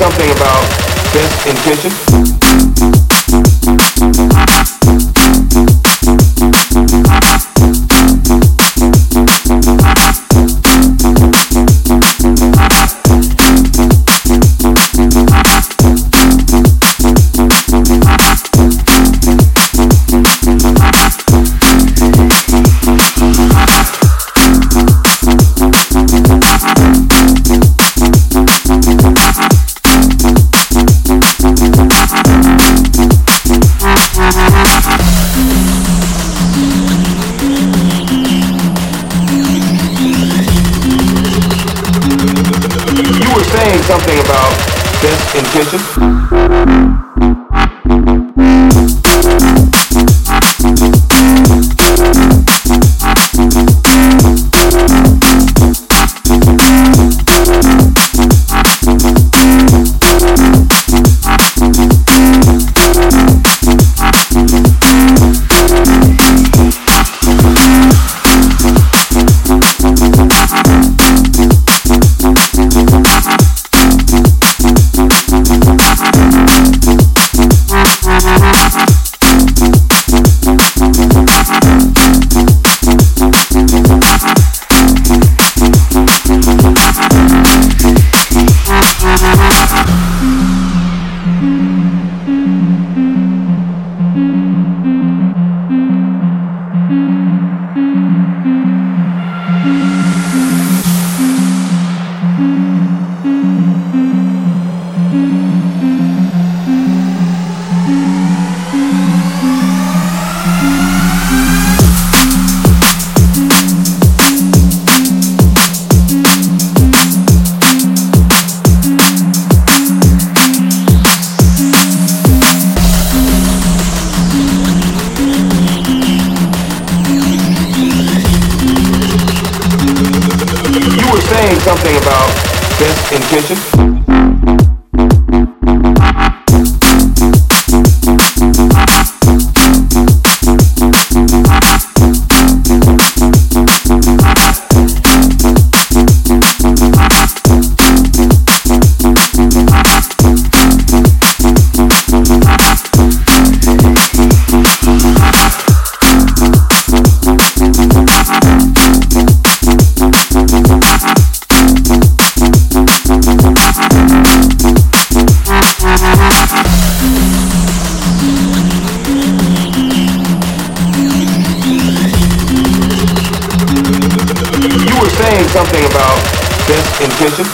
something about best intentions. Best. You saying something about best intention. saying something about best intention?